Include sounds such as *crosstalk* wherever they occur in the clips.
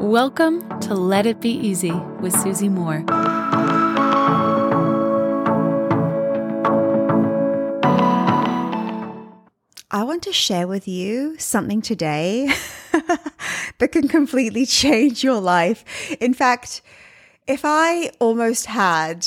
Welcome to Let It Be Easy with Susie Moore. I want to share with you something today *laughs* that can completely change your life. In fact, if I almost had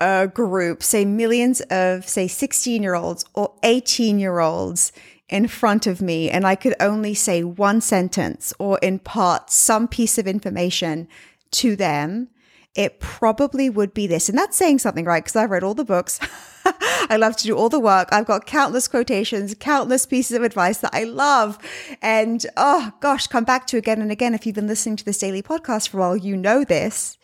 a group, say millions of, say, 16 year olds or 18 year olds in front of me, and I could only say one sentence or impart some piece of information to them, it probably would be this. And that's saying something, right? Because I've read all the books. *laughs* I love to do all the work. I've got countless quotations, countless pieces of advice that I love. And oh gosh, come back to again and again. If you've been listening to this daily podcast for a while, you know this.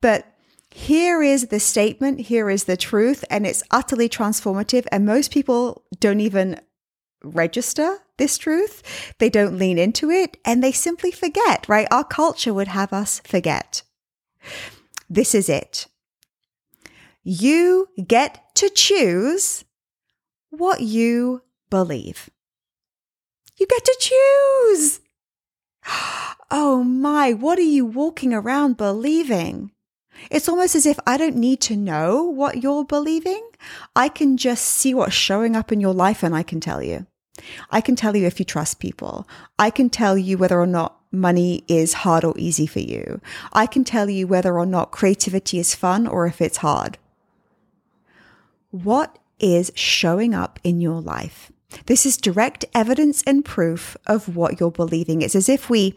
But here is the statement, here is the truth, and it's utterly transformative. And most people don't even register this truth. They don't lean into it and they simply forget, right? Our culture would have us forget. This is it. You get to choose what you believe. You get to choose. *gasps* Oh my, what are you walking around believing? It's almost as if I don't need to know what you're believing. I can just see what's showing up in your life and I can tell you. I can tell you if you trust people. I can tell you whether or not money is hard or easy for you. I can tell you whether or not creativity is fun or if it's hard. What is showing up in your life? This is direct evidence and proof of what you're believing. It's as if we,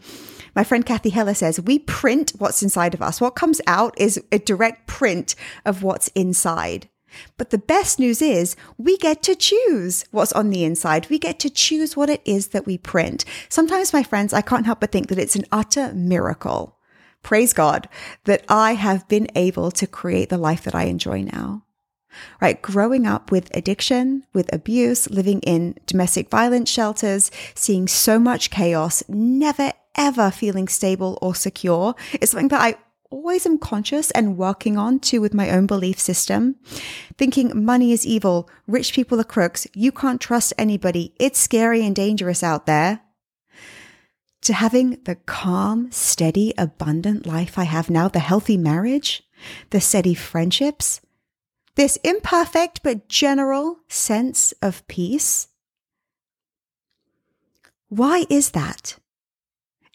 my friend Cathy Heller says, we print what's inside of us. What comes out is a direct print of what's inside. But the best news is we get to choose what's on the inside. We get to choose what it is that we print. Sometimes, my friends, I can't help but think that it's an utter miracle. Praise God that I have been able to create the life that I enjoy now. Right. Growing up with addiction, with abuse, living in domestic violence shelters, seeing so much chaos, never ever feeling stable or secure is something that I always am conscious and working on too with my own belief system. Thinking money is evil, rich people are crooks, you can't trust anybody, it's scary and dangerous out there. To having the calm, steady, abundant life I have now, the healthy marriage, the steady friendships, this imperfect but general sense of peace. Why is that?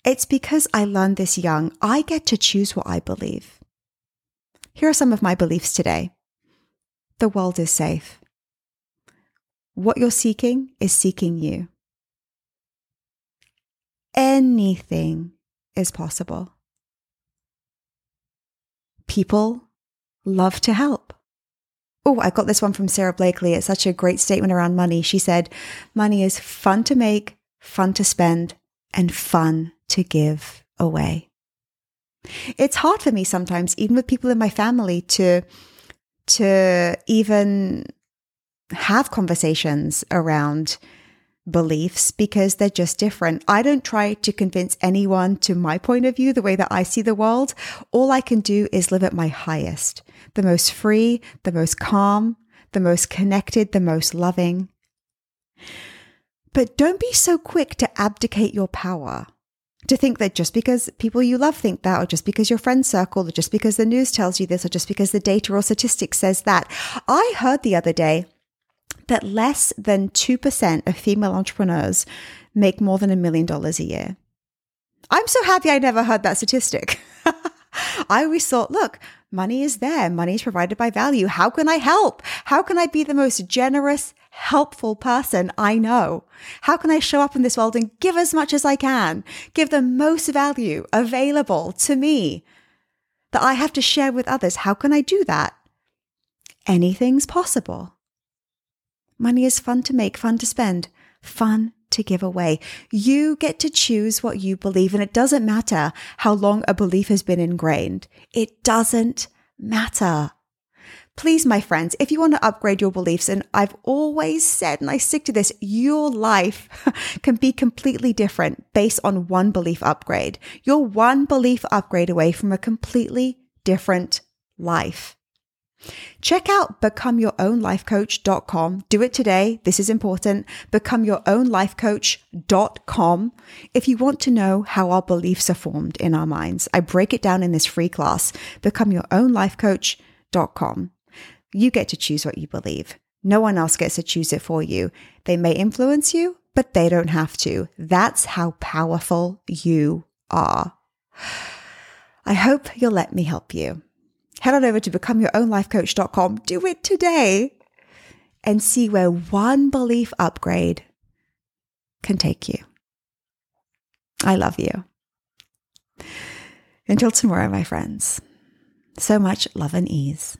It's because I learned this young. I get to choose what I believe. Here are some of my beliefs today. The world is safe. What you're seeking is seeking you. Anything is possible. People love to help. Oh, I got this one from Sara Blakely. It's such a great statement around money. She said, Money is fun to make, fun to spend, and fun to give away. It's hard for me sometimes, even with people in my family, to to even have conversations around beliefs because they're just different. I don't try to convince anyone to my point of view, the way that I see the world. All I can do is live at my highest, the most free, the most calm, the most connected, the most loving. But don't be so quick to abdicate your power. To think that just because people you love think that, or just because your friend circle, or just because the news tells you this, or just because the data or statistics says that. I heard the other day that less than 2% of female entrepreneurs make more than a million dollars a year. I'm so happy I never heard that statistic. *laughs* I always thought, look, money is there. Money is provided by value. How can I help? How can I be the most generous, helpful person I know? How can I show up in this world and give as much as I can? Give the most value available to me that I have to share with others. How can I do that? Anything's possible. Money is fun to make, fun to spend, fun to give away. You get to choose what you believe, and it doesn't matter how long a belief has been ingrained. It doesn't matter. Please, my friends, if you want to upgrade your beliefs, and I've always said, and I stick to this, your life *laughs* can be completely different based on one belief upgrade. You're one belief upgrade away from a completely different life. Check out becomeyourownlifecoach.com. Do it today. This is important. Becomeyourownlifecoach.com. If you want to know how our beliefs are formed in our minds, I break it down in this free class, becomeyourownlifecoach.com. You get to choose what you believe. No one else gets to choose it for you. They may influence you, but they don't have to. That's how powerful you are. *sighs* I hope you'll let me help you. Head on over to becomeyourownlifecoach.com. Do it today and see where one belief upgrade can take you. I love you. Until tomorrow, my friends. So much love and ease.